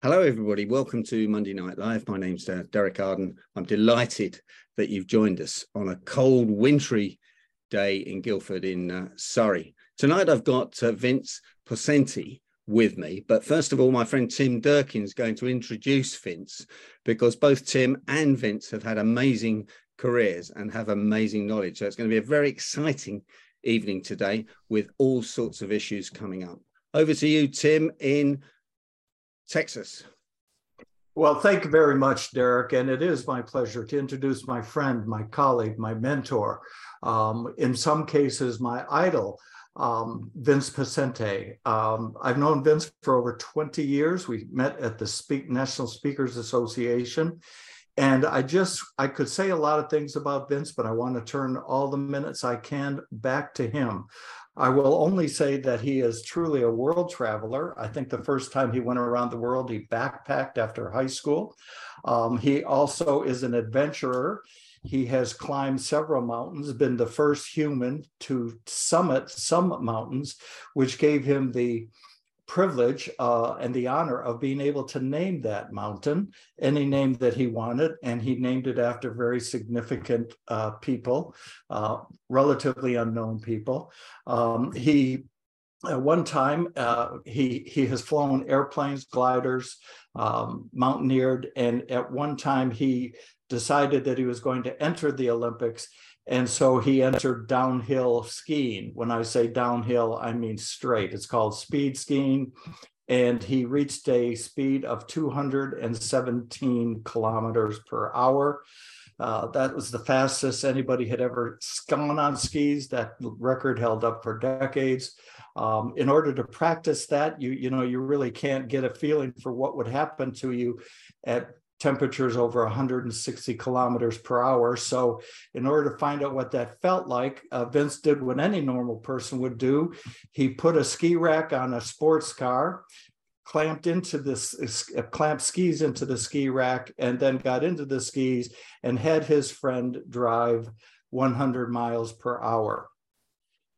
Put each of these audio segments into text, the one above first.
Hello, everybody. Welcome to Monday Night Live. My name's uh, Derek Arden. I'm delighted that you've joined us on a cold, wintry day in Guildford in uh, Surrey. Tonight, I've got uh, Vince Poscente with me. But first of all, my friend Tim Durkin is going to introduce Vince because both Tim and Vince have had amazing careers and have amazing knowledge. So it's going to be a very exciting evening today with all sorts of issues coming up. Over to you, Tim, in Texas. Well, thank you very much, Derek. And it is my pleasure to introduce my friend, my colleague, my mentor, um, in some cases, my idol, um, Vince Poscente. Um, I've known Vince for over 20 years. We met at the Speak National Speakers Association. And I just, I could say a lot of things about Vince, but I want to turn all the minutes I can back to him. I will only say that he is truly a world traveler. I think the first time he went around the world, he backpacked after high school. Um, he also is an adventurer. He has climbed several mountains, been the first human to summit some mountains, which gave him the privilege uh, and the honor of being able to name that mountain any name that he wanted. And he named it after very significant uh, people, uh, relatively unknown people. Um, he at one time uh, he he has flown airplanes, gliders, um, mountaineered, and at one time he decided that he was going to enter the Olympics and so he entered downhill skiing. When I say downhill, I mean straight. It's called speed skiing. And he reached a speed of 217 kilometers per hour. Uh, that was the fastest anybody had ever gone on skis. That record held up for decades. Um, in order to practice that, you you know you really can't get a feeling for what would happen to you at temperatures over 160 kilometers per hour. So, in order to find out what that felt like, uh, Vince did what any normal person would do. He put a ski rack on a sports car, clamped into this, uh, clamped skis into the ski rack, and then got into the skis and had his friend drive 100 miles per hour.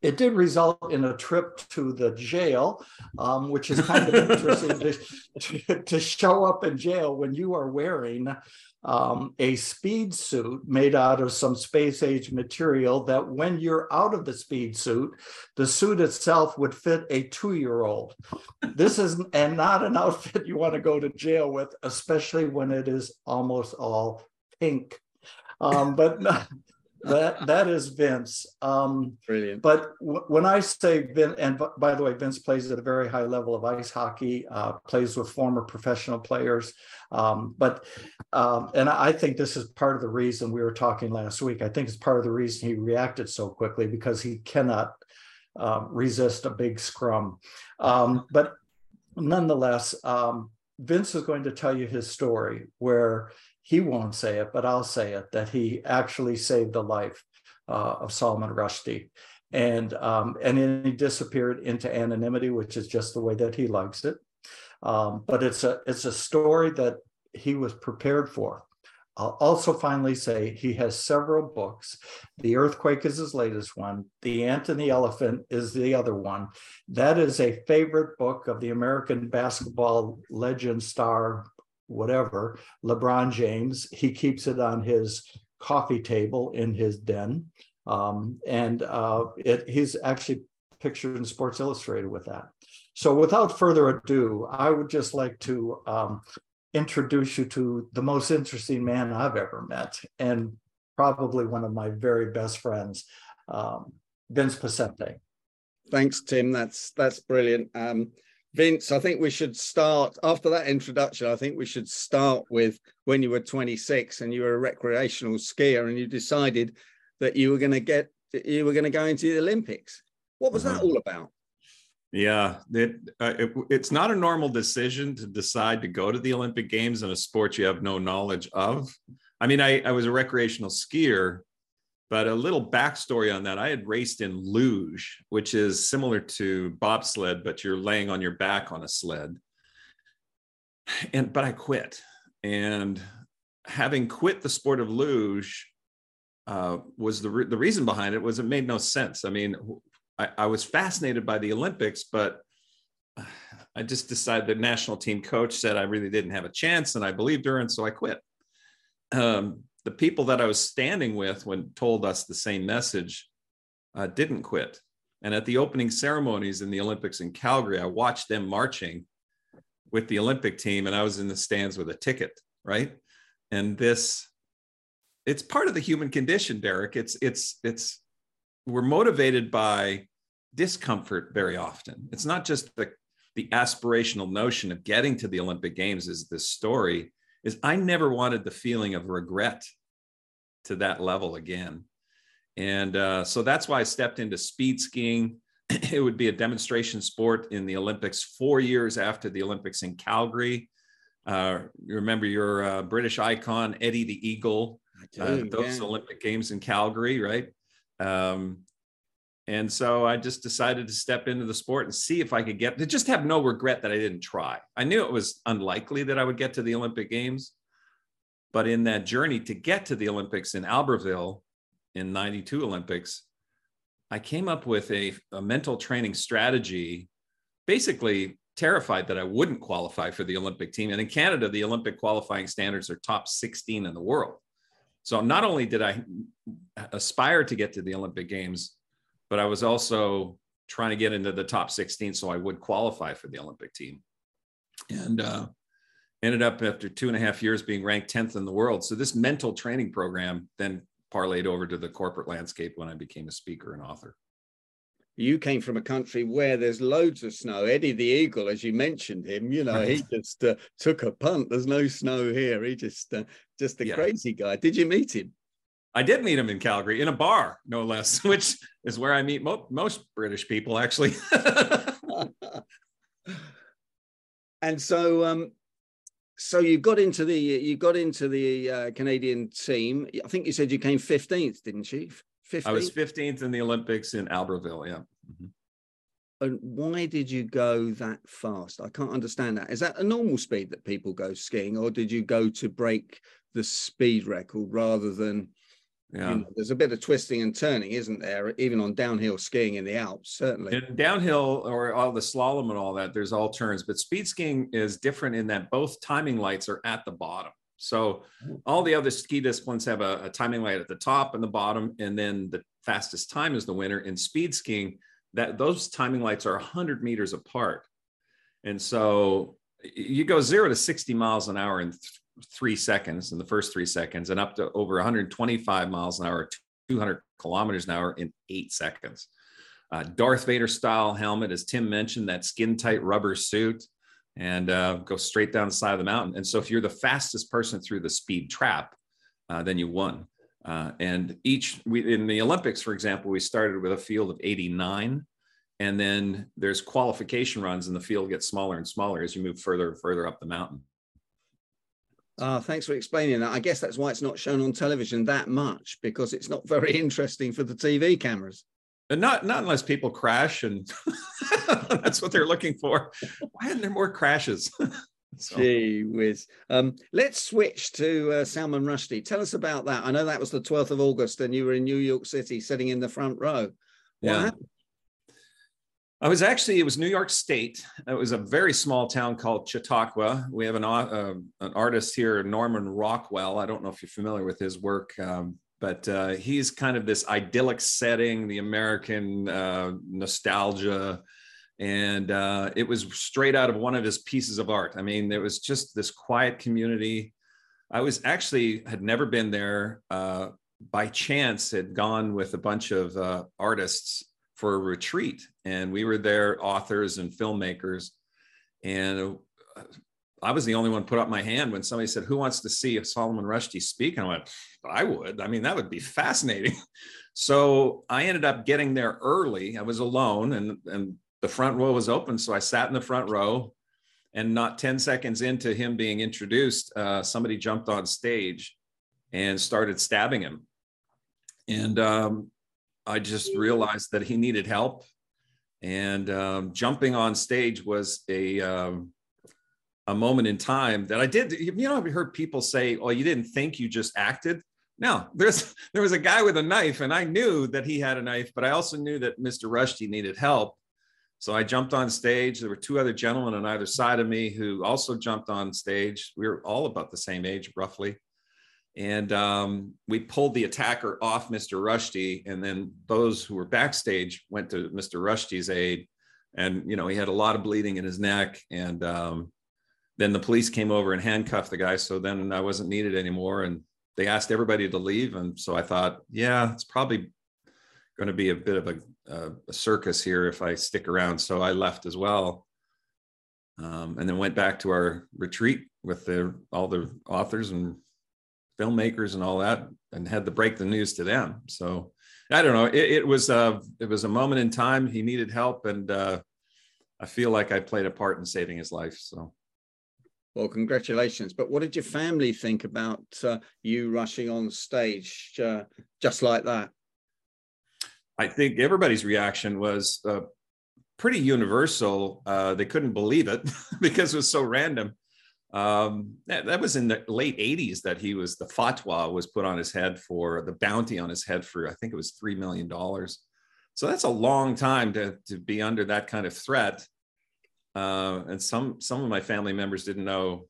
It did result in a trip to the jail, um, which is kind of interesting to, to, to, show up in jail when you are wearing um, a speed suit made out of some space age material that when you're out of the speed suit, the suit itself would fit a two year old. This is and not an outfit you want to go to jail with, especially when it is almost all pink. Um, but that that is Vince. Um, Brilliant. But w- when I say Vince, and b- by the way, Vince plays at a very high level of ice hockey, uh, plays with former professional players. Um, but um, and I think this is part of the reason we were talking last week. I think it's part of the reason he reacted so quickly because he cannot uh, resist a big scrum. Um, but nonetheless, um, Vince is going to tell you his story where he won't say it, but I'll say it that he actually saved the life uh, of Salman Rushdie. And um, and then he disappeared into anonymity, which is just the way that he likes it. Um, but it's a it's a story that he was prepared for. I'll also finally say he has several books. The Earthquake is his latest one. The Ant and the Elephant is the other one. That is a favorite book of the American basketball legend star whatever, LeBron James. He keeps it on his coffee table in his den. Um, and uh, it, he's actually pictured in Sports Illustrated with that. So without further ado, I would just like to um, introduce you to the most interesting man I've ever met, and probably one of my very best friends, um, Vince Poscente. Thanks, Tim. That's that's brilliant. Um, Vince, I think we should start after that introduction. I think we should start with when you were 26 and you were a recreational skier and you decided that you were going to get you were going to go into the Olympics. What was that uh-huh. all about? Yeah, it, uh, it, it's not a normal decision to decide to go to the Olympic Games in a sport you have no knowledge of. I mean, I, I was a recreational skier, but a little backstory on that I had raced in luge, which is similar to bobsled, but you're laying on your back on a sled. And but I quit. And having quit the sport of luge uh, was the, re- the reason behind it was it made no sense. I mean, I, I was fascinated by the Olympics, but I just decided the national team coach said I really didn't have a chance, and I believed her, and so I quit. Um, the people that I was standing with when told us the same message uh, didn't quit. And at the opening ceremonies in the Olympics in Calgary, I watched them marching with the Olympic team, and I was in the stands with a ticket, right? And this, it's part of the human condition, Derek. It's it's it's we're motivated by discomfort very often. It's not just the the aspirational notion of getting to the Olympic Games is this story is I never wanted the feeling of regret to that level again. And uh, so that's why I stepped into speed skiing. it would be a demonstration sport in the Olympics four years after the Olympics in Calgary. Uh, you remember your uh, British icon, Eddie the Eagle, uh, those. Olympic Games in Calgary, right? Um, and so I just decided to step into the sport and see if I could get to just have no regret that I didn't try. I knew it was unlikely that I would get to the Olympic Games. But in that journey to get to the Olympics in Albertville in 92 Olympics, I came up with a, a mental training strategy, basically terrified that I wouldn't qualify for the Olympic team. And in Canada, the Olympic qualifying standards are top 16 in the world. So not only did I aspire to get to the Olympic Games, but I was also trying to get into the top 16 so I would qualify for the Olympic team. And uh, ended up after two and a half years being ranked 10th in the world. So this mental training program then parlayed over to the corporate landscape when I became a speaker and author. You came from a country where there's loads of snow. Eddie the Eagle, as you mentioned him, you know, he just uh, took a punt. There's no snow here. He just, uh, just a yeah. crazy guy. Did you meet him? I did meet him in Calgary in a bar, no less, which is where I meet mo- most British people, actually. and so, um, so you got into the you got into the uh, Canadian team. I think you said you came fifteenth, didn't you? 15th? I was fifteenth in the Olympics in Albertville. Yeah. Mm-hmm. And why did you go that fast? I can't understand that. Is that a normal speed that people go skiing, or did you go to break the speed record rather than yeah. You know, there's a bit of twisting and turning, isn't there? Even on downhill skiing in the Alps, certainly. In downhill or all the slalom and all that, there's all turns. But speed skiing is different in that both timing lights are at the bottom. So all the other ski disciplines have a, a timing light at the top and the bottom, and then the fastest time is the winner. In speed skiing, that those timing lights are 100 meters apart, and so you go zero to 60 miles an hour in three seconds in the first three seconds and up to over 125 miles an hour, 200 kilometers an hour in eight seconds. Uh, Darth Vader style helmet, as Tim mentioned, that skin tight rubber suit, and uh, go straight down the side of the mountain. And so, if you're the fastest person through the speed trap, uh, then you won. Uh, and each we, in the Olympics, for example, we started with a field of 89, and then there's qualification runs, and the field gets smaller and smaller as you move further and further up the mountain. Uh, thanks for explaining that. I guess that's why it's not shown on television that much because it's not very interesting for the TV cameras. And not not unless people crash, and that's what they're looking for. Why aren't there more crashes? so. Gee whiz. Um, let's switch to uh, Salman Rushdie. Tell us about that. I know that was the 12th of August, and you were in New York City, sitting in the front row. What yeah. Happened? I was actually, it was New York State. It was a very small town called Chautauqua. We have an, uh, an artist here, Norman Rockwell. I don't know if you're familiar with his work, um, but uh, he's kind of this idyllic setting, the American uh, nostalgia. And uh, it was straight out of one of his pieces of art. I mean, there was just this quiet community. I was actually had never been there uh, by chance, had gone with a bunch of uh, artists for a retreat. And we were there, authors and filmmakers. And uh, I was the only one put up my hand when somebody said, Who wants to see Salman Rushdie speak? And I went, I would. I mean, that would be fascinating. So I ended up getting there early. I was alone and, and the front row was open. So I sat in the front row. And not 10 seconds into him being introduced, uh, somebody jumped on stage and started stabbing him. And um, I just realized that he needed help. And um, jumping on stage was a, um, a moment in time that I did. You know, I've heard people say, "Oh, you didn't think you just acted." No, there's there was a guy with a knife, and I knew that he had a knife, but I also knew that Mr. Rushdie needed help. So I jumped on stage. There were two other gentlemen on either side of me who also jumped on stage. We were all about the same age, roughly. And um, we pulled the attacker off Mr. Rushdie. And then those who were backstage went to Mr. Rushdie's aid. And, you know, he had a lot of bleeding in his neck. And um, then the police came over and handcuffed the guy. So then I wasn't needed anymore. And they asked everybody to leave. And so I thought, yeah, it's probably going to be a bit of a a circus here if I stick around. So I left as well. Um, and then went back to our retreat with the, all the authors and filmmakers and all that and had to break the news to them. So I don't know. It, it was uh, it was a moment in time. He needed help, and uh, I feel like I played a part in saving his life. So, well, congratulations. But what did your family think about uh, you rushing on stage uh, just like that? I think everybody's reaction was uh, pretty universal. Uh, they couldn't believe it because it was so random. Um, that, that, was in the late 80s that he was the fatwa was put on his head for the bounty on his head for I think it was three million dollars. So that's a long time to to be under that kind of threat. Uh, and some some of my family members didn't know,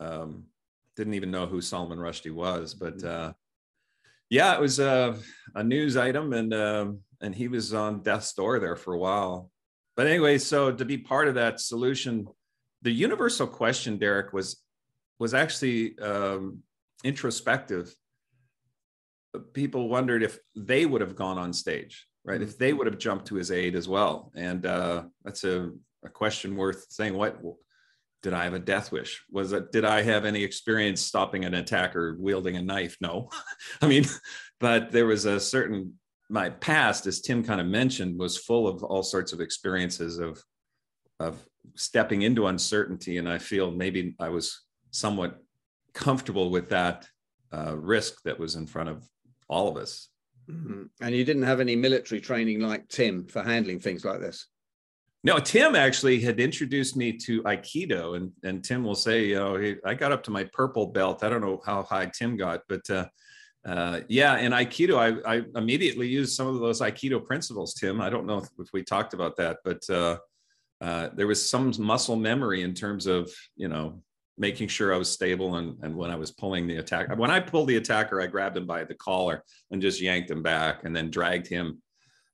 um, didn't even know who Salman Rushdie was. But uh, yeah, it was a, a news item, and um, and he was on death's door there for a while. But anyway, so to be part of that solution, the universal question, Derek, was was actually um, introspective. People wondered if they would have gone on stage, right? Mm-hmm. If they would have jumped to his aid as well, and uh, that's a, a question worth saying. What did I have a death wish? Was it did I have any experience stopping an attacker wielding a knife? No, I mean, but there was a certain my past, as Tim kind of mentioned, was full of all sorts of experiences of of stepping into uncertainty, and I feel maybe I was somewhat comfortable with that uh, risk that was in front of all of us. Mm-hmm. And you didn't have any military training like Tim for handling things like this. No, Tim actually had introduced me to Aikido, and and Tim will say, you know, he, I got up to my purple belt. I don't know how high Tim got, but uh, uh, yeah, in Aikido, I, I, immediately used some of those Aikido principles, Tim. I don't know if, if we talked about that, but uh, uh, there was some muscle memory in terms of, you know, making sure I was stable and, and when I was pulling the attack. When I pulled the attacker, I grabbed him by the collar and just yanked him back and then dragged him.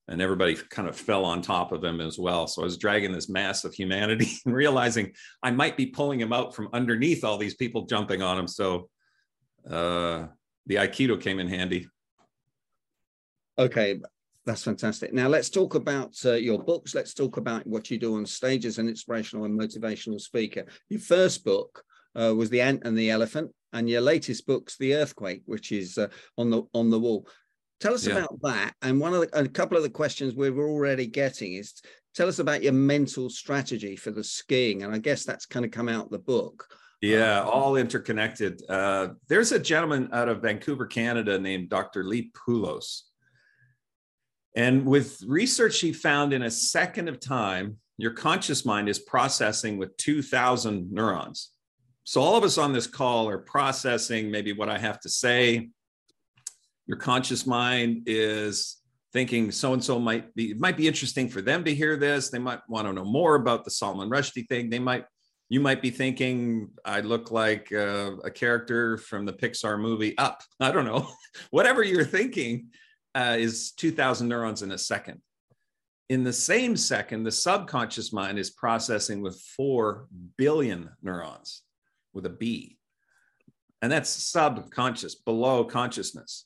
And everybody kind of fell on top of him as well. So I was dragging this mass of humanity and realizing I might be pulling him out from underneath all these people jumping on him. So, uh, the Aikido came in handy. Okay, that's fantastic. Now let's talk about uh, your books. Let's talk about what you do on stage as an inspirational and motivational speaker. Your first book uh, was The Ant and the Elephant, and your latest book's The Earthquake, which is uh, on the on the wall. Tell us yeah. about that. And one of the, a couple of the questions we are already getting is tell us about your mental strategy for the skiing. And I guess that's kind of come out the book. Yeah, all interconnected. Uh, there's a gentleman out of Vancouver, Canada, named Dr. Lee Pulos. And with research he found in a second of time, your conscious mind is processing with 2,000 neurons. So all of us on this call are processing maybe what I have to say. Your conscious mind is thinking so and so might be it might be interesting for them to hear this. They might want to know more about the Salman Rushdie thing. They might you might be thinking I look like uh, a character from the Pixar movie Up. I don't know. Whatever you're thinking uh, is 2,000 neurons in a second. In the same second, the subconscious mind is processing with 4 billion neurons with a B. And that's subconscious, below consciousness.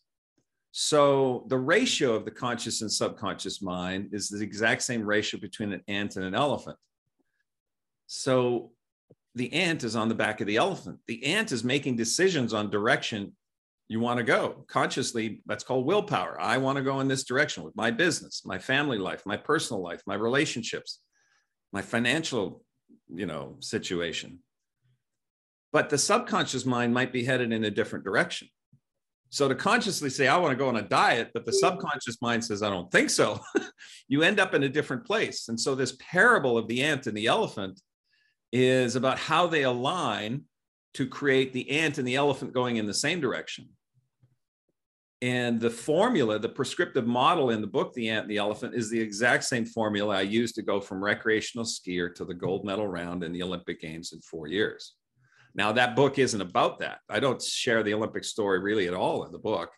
So the ratio of the conscious and subconscious mind is the exact same ratio between an ant and an elephant. So the ant is on the back of the elephant. The ant is making decisions on direction you want to go consciously. That's called willpower. I want to go in this direction with my business, my family life, my personal life, my relationships, my financial, you know, situation. But the subconscious mind might be headed in a different direction. So to consciously say, I want to go on a diet, but the hmm. subconscious mind says, I don't think so, you end up in a different place. And so this parable of the ant and the elephant is about how they align to create the ant and the elephant going in the same direction. And the formula, the prescriptive model in the book, The Ant and the Elephant, is the exact same formula I used to go from recreational skier to the gold medal round in the Olympic Games in four years. Now, that book isn't about that. I don't share the Olympic story really at all in the book.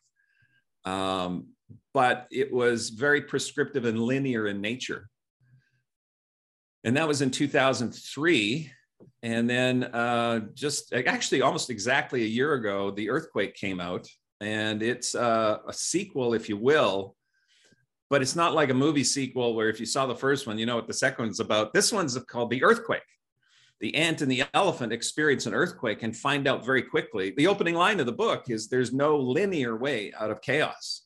Um, but it was very prescriptive and linear in nature. And that was in 2003. And then uh, just actually almost exactly a year ago, the earthquake came out and it's uh, a sequel, if you will. But it's not like a movie sequel where if you saw the first one, you know what the second one's about. This one's called The Earthquake. The ant and the elephant experience an earthquake and find out very quickly. The opening line of the book is there's no linear way out of chaos.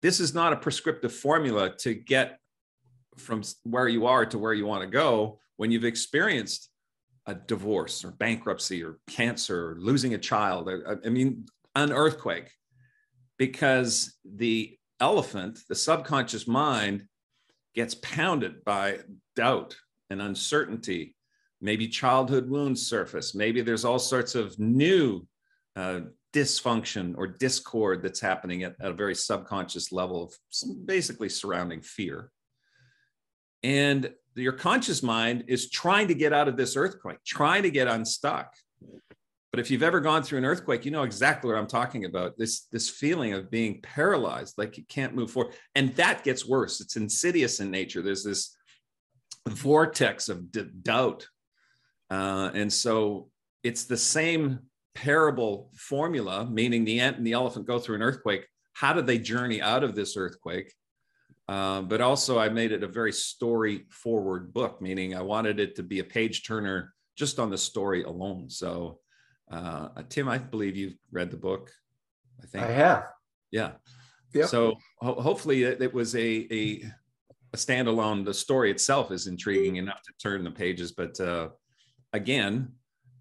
This is not a prescriptive formula to get from where you are to where you want to go when you've experienced a divorce or bankruptcy or cancer or losing a child. I, I mean, an earthquake because the elephant, the subconscious mind, gets pounded by doubt and uncertainty. Maybe childhood wounds surface. Maybe there's all sorts of new uh, dysfunction or discord that's happening at, at a very subconscious level of basically surrounding fear. And your conscious mind is trying to get out of this earthquake, trying to get unstuck. But if you've ever gone through an earthquake, you know exactly what I'm talking about. This this feeling of being paralyzed, like you can't move forward, and that gets worse. It's insidious in nature. There's this vortex of d- doubt, uh, and so it's the same parable formula, meaning the ant and the elephant go through an earthquake. How do they journey out of this earthquake? Uh, but also, I made it a very story forward book, meaning I wanted it to be a page turner just on the story alone. So uh, Tim, I believe you've read the book. I think I have. Yeah. Yep. So ho- hopefully it, it was a, a, a standalone. The story itself is intriguing enough to turn the pages, but uh, again,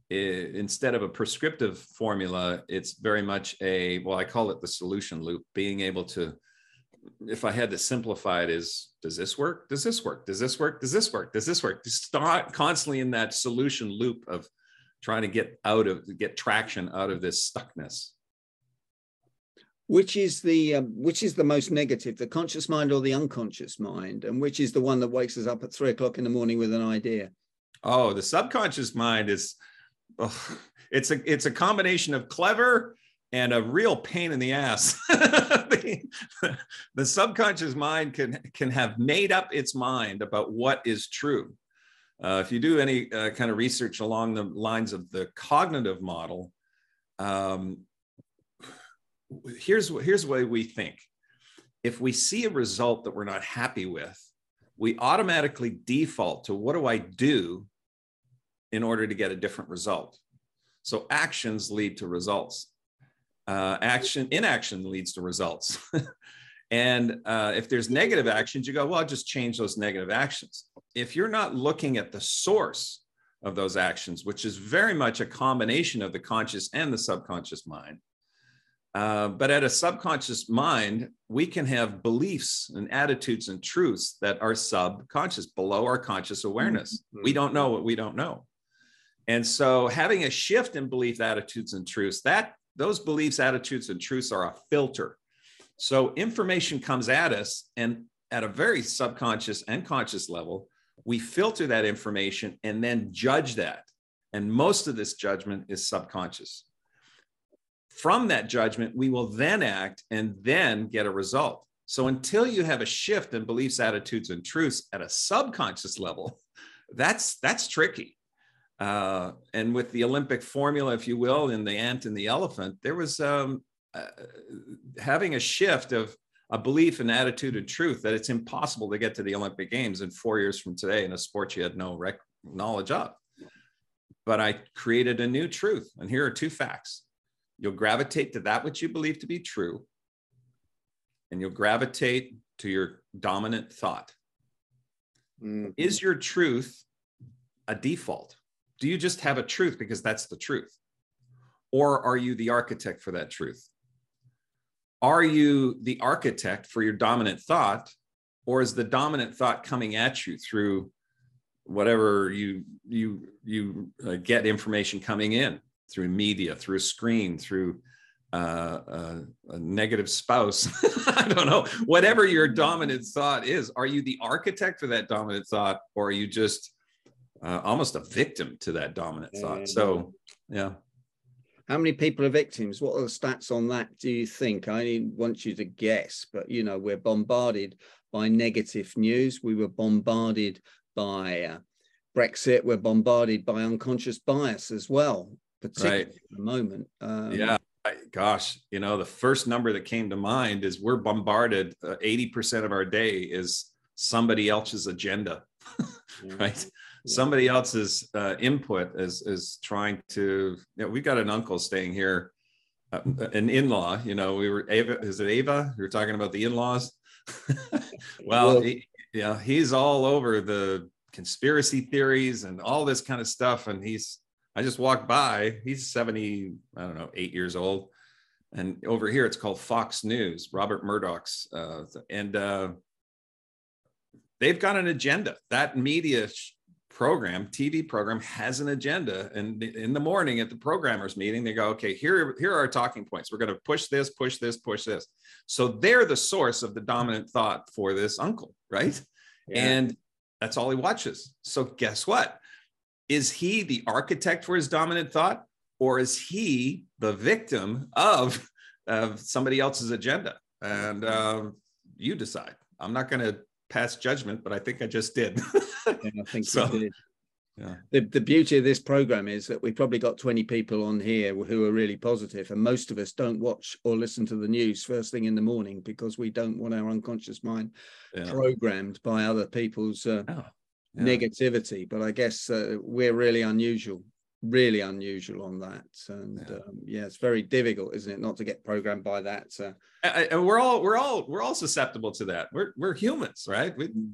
it, instead of a prescriptive formula, it's very much a well, I call it the solution loop. Being able to, if I had to simplify it, is does this work? Does this work? Does this work? Does this work? Does this work? Just start constantly in that solution loop of trying to get out of get traction out of this stuckness. Which is the um, which is the most negative the conscious mind or the unconscious mind? And which is the one that wakes us up at three o'clock in the morning with an idea? Oh the subconscious mind is oh, it's a it's a combination of clever and a real pain in the ass. The, the subconscious mind can can have made up its mind about what is true uh, if you do any uh, kind of research along the lines of the cognitive model, um, here's here's the way we think. If we see a result that we're not happy with, we automatically default to what do I do in order to get a different result. So actions lead to results. Uh, action inaction leads to results. and uh, if there's negative actions, you go, well, I'll just change those negative actions if you're not looking at the source of those actions, which is very much a combination of the conscious and the subconscious mind, uh, but at a subconscious mind, we can have beliefs and attitudes and truths that are subconscious, below our conscious awareness. Mm-hmm. We don't know what we don't know. And so having a shift in belief attitudes and truths, that those beliefs, attitudes, and truths are a filter. So information comes at us, and at a very subconscious and conscious level, we filter that information and then judge that. And most of this judgment is subconscious. From that judgment, we will then act and then get a result. So until you have a shift in beliefs, attitudes, and truths at a subconscious level, that's that's tricky. Uh, and with the Olympic formula, if you will, in the ant and the elephant, there was um, uh, having a shift of a belief and attitude of truth that it's impossible to get to the Olympic Games in four years from today in a sport you had no rec- knowledge of. But I created a new truth. And here are two facts you'll gravitate to that which you believe to be true, and you'll gravitate to your dominant thought. Mm-hmm. Is your truth a default? Do you just have a truth because that's the truth? Or are you the architect for that truth? Are you the architect for your dominant thought or is the dominant thought coming at you through whatever you you you uh, get information coming in through media through a screen through uh, uh, a negative spouse. I don't know. Whatever your dominant thought is, are you the architect for that dominant thought, or are you just uh, almost a victim to that dominant thought? So, yeah. How many people are victims? What are the stats on that? Do you think? I only want you to guess, but you know, we're bombarded by negative news. We were bombarded by uh, Brexit. We're bombarded by unconscious bias as well, particularly right. at the moment. Um, yeah gosh, you know, the first number that came to mind is we're bombarded. Uh, 80% of our day is somebody else's agenda, right? Somebody else's uh, input is is trying to. You know, we've got an uncle staying here, uh, an in-law. You know, we were Ava. Is it Ava? We were talking about the in-laws. well, well he, yeah, he's all over the conspiracy theories and all this kind of stuff, and he's I just walked by. He's 70, I don't know, eight years old. And over here, it's called Fox News, Robert Murdoch's. Uh, and uh, they've got an agenda. That media program, TV program, has an agenda. And in the morning at the programmers meeting, they go, okay, here, here are our talking points. We're going to push this, push this, push this. So they're the source of the dominant thought for this uncle, right? Yeah. And that's all he watches. So guess what? is he the architect for his dominant thought or is he the victim of, of somebody else's agenda and um, you decide i'm not going to pass judgment but i think i just did yeah, i think so did. Yeah. The, the beauty of this program is that we've probably got 20 people on here who are really positive, and most of us don't watch or listen to the news first thing in the morning because we don't want our unconscious mind yeah. programmed by other people's uh, oh yeah. negativity. But I guess uh, we're really unusual, really unusual on that. And yeah. Um, yeah. it's very difficult, isn't it, not to get programmed by that. Uh, and we're all we're all we're all susceptible to that. We're we're humans, right? We, mm.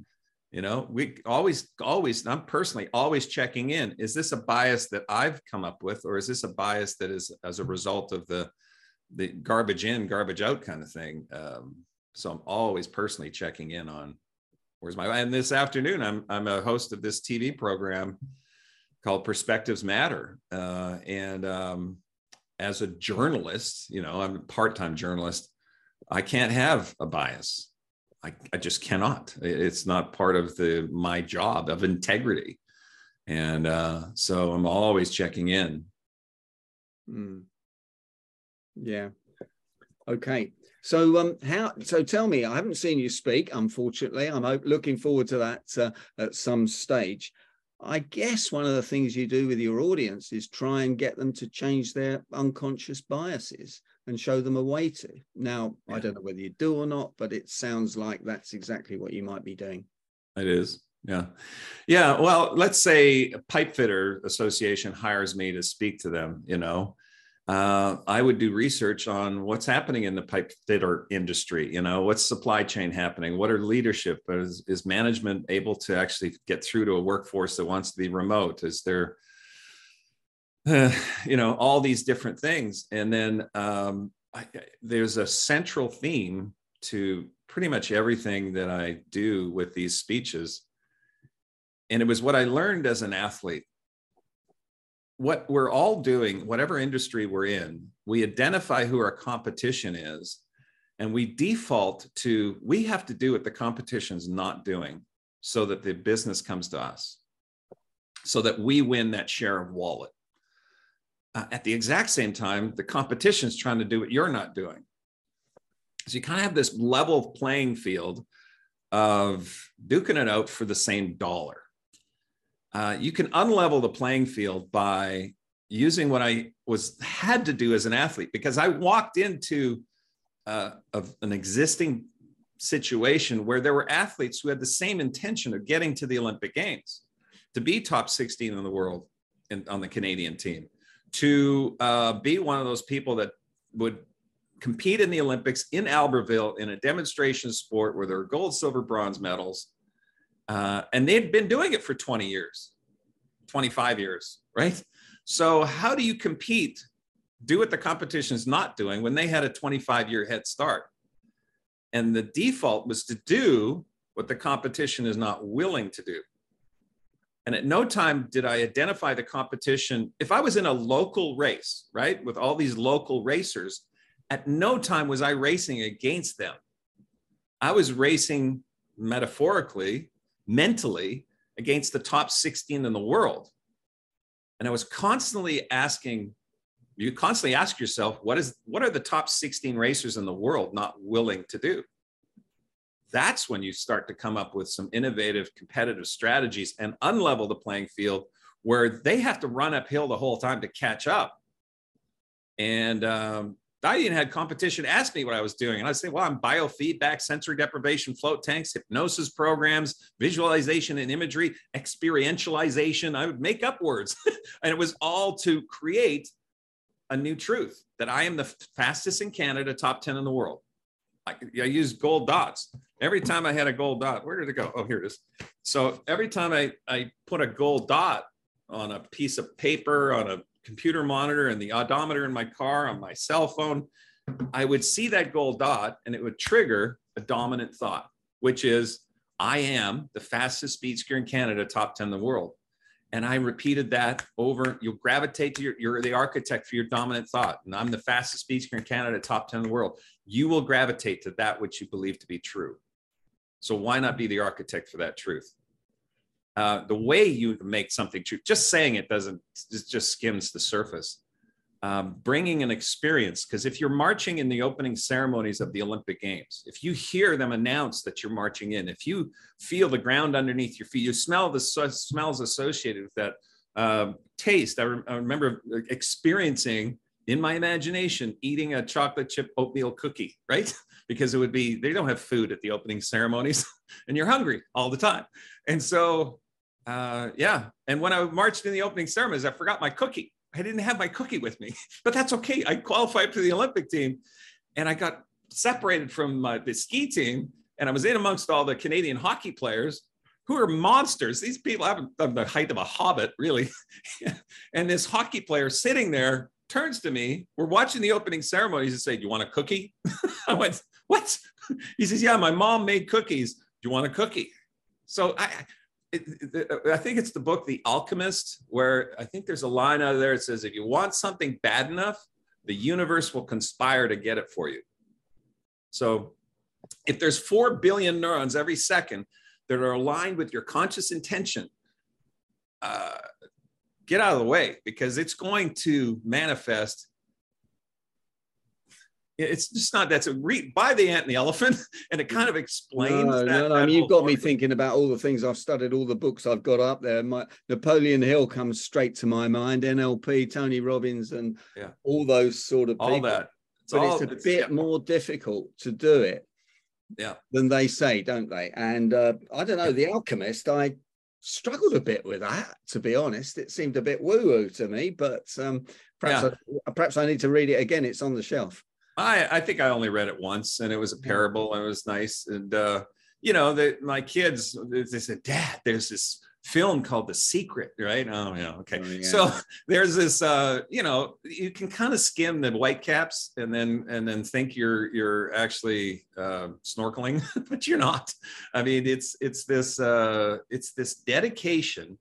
you know, we always always. I'm personally always checking in. Is this a bias that I've come up with, or is this a bias that is as a result of the the garbage in, garbage out kind of thing? Um, so I'm always personally checking in on where's my and this afternoon i'm i'm a host of this tv program called perspectives matter uh, and um, as a journalist you know i'm a part-time journalist i can't have a bias I, I just cannot it's not part of the my job of integrity and uh, so i'm always checking in mm. yeah okay so, um, how? So, tell me. I haven't seen you speak. Unfortunately, I'm looking forward to that uh, at some stage. I guess one of the things you do with your audience is try and get them to change their unconscious biases and show them a way to. Now, yeah. I don't know whether you do or not, but it sounds like that's exactly what you might be doing. It is. Yeah. Yeah. Well, let's say a pipe fitter association hires me to speak to them, you know, uh, I would do research on what's happening in the pipe fitter industry. You know, what's supply chain happening? What are leadership? Is, is management able to actually get through to a workforce that wants to be remote? Is there, uh, you know, all these different things? And then um, I, there's a central theme to pretty much everything that I do with these speeches. And it was what I learned as an athlete what we're all doing, whatever industry we're in, we identify who our competition is and we default to we have to do what the competition's not doing so that the business comes to us so that we win that share of wallet. Uh, at the exact same time the competition's trying to do what you're not doing. So you kind of have this level playing field of duking it out for the same dollar uh, you can unlevel the playing field by using what I was had to do as an athlete because I walked into uh, an existing situation where there were athletes who had the same intention of getting to the Olympic Games, to be top 16 in the world in, on the Canadian team, to uh, be one of those people that would compete in the Olympics in Albertville in a demonstration sport where there are gold, silver, bronze medals uh, and they'd been doing it for 20 years, 25 years, right? So, how do you compete, do what the competition is not doing when they had a 25 year head start? And the default was to do what the competition is not willing to do. And at no time did I identify the competition. If I was in a local race, right, with all these local racers, At no time was I racing against them. I was racing metaphorically, mentally, against the top 16 in the world. And I was constantly asking, you constantly ask yourself, what is what are the top 16 racers in the world not willing to do? That's when you start to come up with some innovative competitive strategies and unlevel the playing field where they have to run uphill the whole time to catch up. And um, I even had competition ask me what I was doing. And I say, well, I'm biofeedback, sensory deprivation, float tanks, hypnosis programs, visualization and imagery, experientialization. I would make up words. and it was all to create a new truth that I am the fastest in Canada, top 10 in the world. I, I use gold dots. Every time I had a gold dot, where did it go? Oh, here it is. So every time I, I put a gold dot on a piece of paper, on a computer monitor, and the odometer in my car, on my cell phone, I would see that gold dot and it would trigger a dominant thought, which is I am the fastest speed skier in Canada, top 10 in the world. And I repeated that over. You'll gravitate to your, you're the architect for your dominant thought. And I'm the fastest speed skier in Canada, top 10 in the world. You will gravitate to that which you believe to be true. So why not be the architect for that truth? Uh, the way you make something true, just saying it doesn't, it just skims the surface. Um, bringing an experience, because if you're marching in the opening ceremonies of the Olympic Games, if you hear them announce that you're marching in, if you feel the ground underneath your feet, you smell the smells associated with that uh, taste. I, re- I remember experiencing in my imagination eating a chocolate chip oatmeal cookie, right? because it would be they don't have food at the opening ceremonies and you're hungry all the time. And so uh, yeah. And when i marched in the opening ceremonies i forgot my cookie. I didn't have my cookie with me but that's okay. I qualified for the olympic team and i got separated from uh, the ski team and i was in amongst all the canadian hockey players who are monsters. These people have the height of a hobbit really. And this hockey player sitting there turns to me. We're watching the opening ceremonies and say, "Do you want a cookie?" I went, "What?" He says, "Yeah, my mom made cookies. Do you want a cookie?" So I, I think it's the book The Alchemist, where I think there's a line out of there that says, "If you want something bad enough, the universe will conspire to get it for you." So, if there's four billion neurons every second that are aligned with your conscious intention. Uh, get out of the way because it's going to manifest it's just not that's a read by the ant and the elephant and it kind of explains no, that, no, no. I mean, you've got me thinking about all the things i've studied all the books i've got up there my napoleon hill comes straight to my mind nlp tony robbins and yeah. all those sort of people all that it's but all, it's a it's, bit yeah. more difficult to do it yeah than they say don't they and uh, i don't know the alchemist i struggled a bit with that, to be honest. It seemed a bit woo woo to me, but um, perhaps yeah. I, perhaps I need to read it again. It's on the shelf. I I think I only read it once, and it was a parable, and it was nice. And uh, you know, that my kids they said, "Dad, there's this film called The Secret, right? Oh yeah, okay. Oh, yeah. So there's this, uh, you know, you can kind of skim the whitecaps and then and then think you're you're actually uh, snorkeling, but you're not. I mean, it's it's this uh, it's this dedication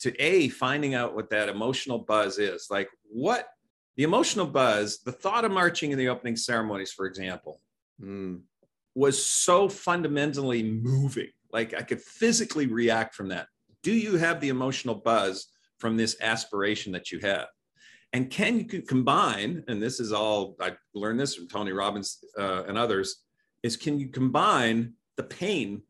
to a finding out what that emotional buzz is, like what the emotional buzz, the thought of marching in the opening ceremonies, for example. Mm. Was so fundamentally moving like I could physically react from that. Do you have the emotional buzz from this aspiration that you have? And can you combine, and this is all, I learned this from Tony Robbins uh, and others, is can you combine the pain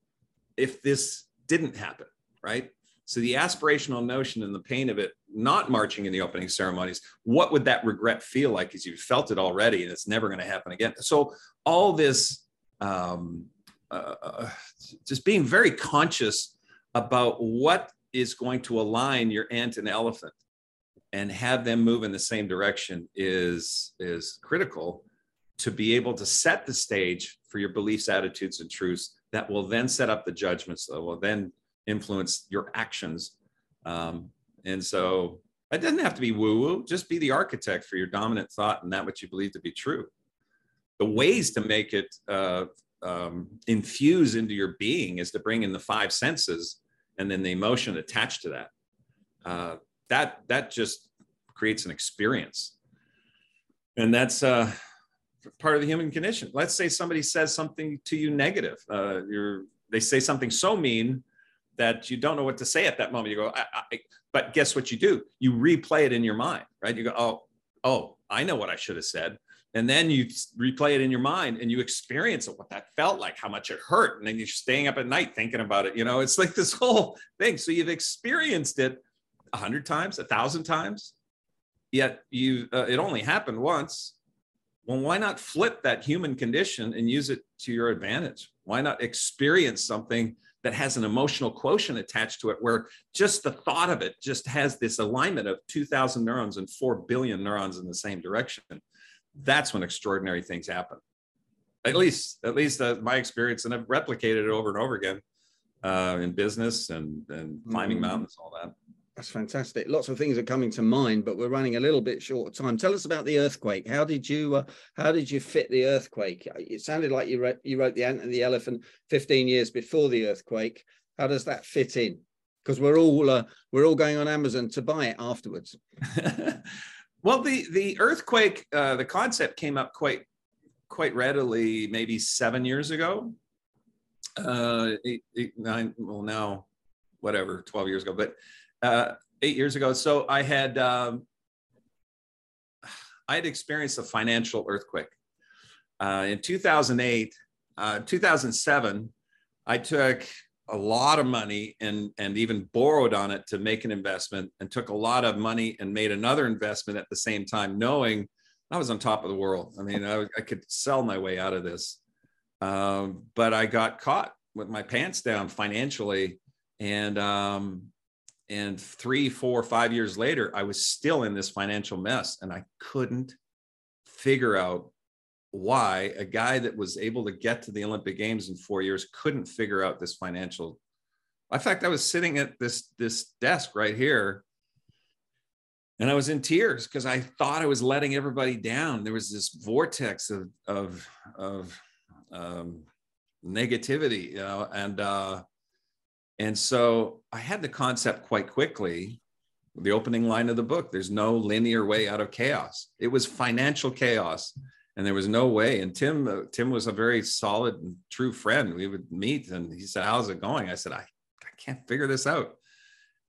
if this didn't happen, right? So the aspirational notion and the pain of it not marching in the opening ceremonies, what would that regret feel like as you felt it already and it's never going to happen again? So all this um, uh, uh, just being very conscious about what is going to align your ant and elephant and have them move in the same direction is is critical to be able to set the stage for your beliefs attitudes and truths that will then set up the judgments that will then influence your actions. Um, and so it doesn't have to be woo woo just be the architect for your dominant thought and that which you believe to be true. The ways to make it uh, um, infuse into your being is to bring in the five senses and then the emotion attached to that. Uh, that that just creates an experience, and that's uh, part of the human condition. Let's say somebody says something to you negative. Uh, you're they say something so mean that you don't know what to say at that moment. You go, I, I, but guess what you do? You replay it in your mind, right? You go, oh, oh, I know what I should have said. And then you replay it in your mind and you experience it, what that felt like, how much it hurt. And then you're staying up at night thinking about it. You know, it's like this whole thing. So you've experienced it a hundred times, a thousand times, yet you, uh, it only happened once. Well, why not flip that human condition and use it to your advantage? Why not experience something that has an emotional quotient attached to it where just the thought of it just has this alignment of 2000 neurons and 4 billion neurons in the same direction that's when extraordinary things happen at least at least uh, my experience and i've replicated it over and over again uh, in business and and climbing mm. mountains all that that's fantastic. Lots of things are coming to mind, but we're running a little bit short of time. Tell us about the earthquake. How did you uh, how did you fit the earthquake? It sounded like you wrote you wrote the ant and the elephant 15 years before the earthquake. How does that fit in? Because we're all uh, we're all going on Amazon to buy it afterwards. well, the the earthquake uh, the concept came up quite quite readily maybe seven years ago. Uh, eight, eight, nine, well now, whatever, 12 years ago, but uh, eight years ago. So I had um, I had experienced a financial earthquake uh, in 2008, uh, 2007. I took a lot of money and and even borrowed on it to make an investment, and took a lot of money and made another investment at the same time, knowing I was on top of the world. I mean, I, I could sell my way out of this, um, but I got caught with my pants down financially, and um, and three, four, five years later, I was still in this financial mess and I couldn't figure out why a guy that was able to get to the Olympic Games in four years couldn't figure out this financial. In fact, I was sitting at this, this desk right here and I was in tears because I thought I was letting everybody down. There was this vortex of, of, of um, negativity, you know, and, uh, and so I had the concept quite quickly. The opening line of the book there's no linear way out of chaos. It was financial chaos, and there was no way. And Tim, uh, Tim was a very solid and true friend. We would meet, and he said, "How's it going?" I said, "I, I can't figure this out,"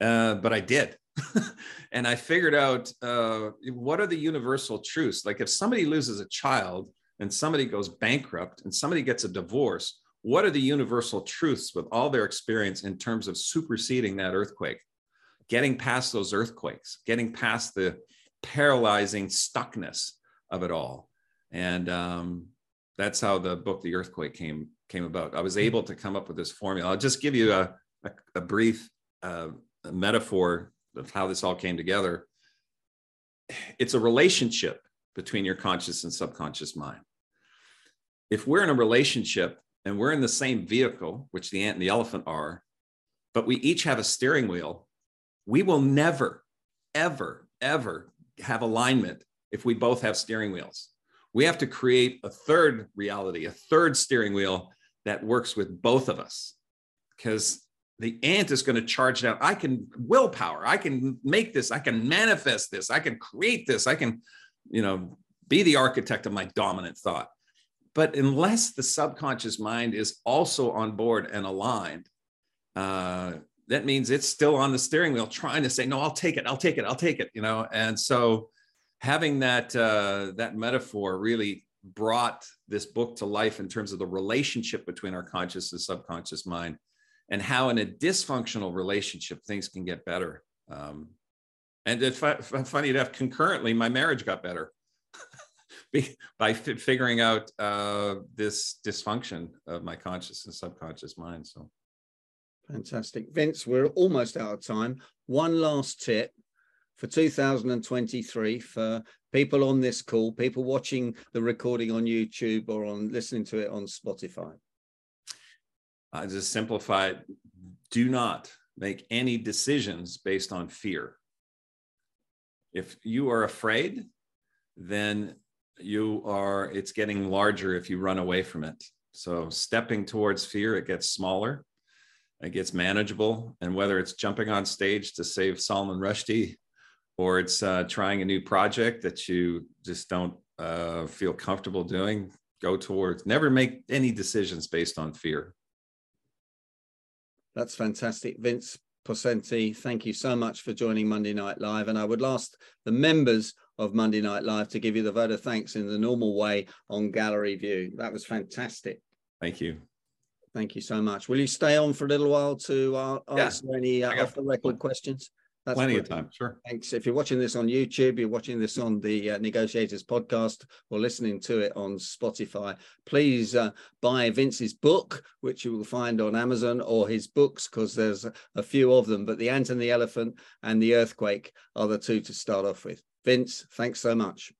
uh, but I did. and I figured out uh, what are the universal truths. Like if somebody loses a child and somebody goes bankrupt and somebody gets a divorce, what are the universal truths with all their experience in terms of superseding that earthquake, getting past those earthquakes, getting past the paralyzing stuckness of it all. And um, that's how the book, The Earthquake, came came about. I was hmm. able to come up with this formula. I'll just give you a, a, a brief uh, a metaphor of how this all came together. It's a relationship between your conscious and subconscious mind. If we're in a relationship and we're in the same vehicle, which the ant and the elephant are, but we each have a steering wheel, we will never, ever, ever have alignment if we both have steering wheels. We have to create a third reality, a third steering wheel that works with both of us. Because the ant is going to charge down. I can willpower. I can make this. I can manifest this. I can create this. I can, you know, be the architect of my dominant thought. But unless the subconscious mind is also on board and aligned, uh, that means it's still on the steering wheel trying to say, no, I'll take it, I'll take it, I'll take it, you know? And so having that, uh, that metaphor really brought this book to life in terms of the relationship between our conscious and subconscious mind and how in a dysfunctional relationship, things can get better. Um, and if, funny enough, concurrently, my marriage got better by f- figuring out uh, this dysfunction of my conscious and subconscious mind. So fantastic. Vince, we're almost out of time. One last tip for 2023 for people on this call, people watching the recording on YouTube or on listening to it on Spotify? Uh, I just simplify it. Do not make any decisions based on fear. If you are afraid, then you are it's getting larger if you run away from it so stepping towards fear it gets smaller it gets manageable and whether it's jumping on stage to save salman rushdie or it's uh, trying a new project that you just don't uh, feel comfortable doing, go towards. Never make any decisions based on fear. That's fantastic. Vince Poscente, thank you so much for joining Monday Night Live. And I would ask the members of Monday Night Live to give you the vote of thanks in the normal way on gallery view. That was fantastic. Thank you. Thank you so much. Will you stay on for a little while to uh, answer yeah. any uh, off the record questions? That's plenty of time. Sure. Thanks. If you're watching this on YouTube, you're watching this on the uh, Negotiators podcast, or listening to it on Spotify, please uh, buy Vince's book, which you will find on Amazon, or his books, because there's a few of them. But The Ant and the Elephant and The Earthquake are the two to start off with. Vince, thanks so much.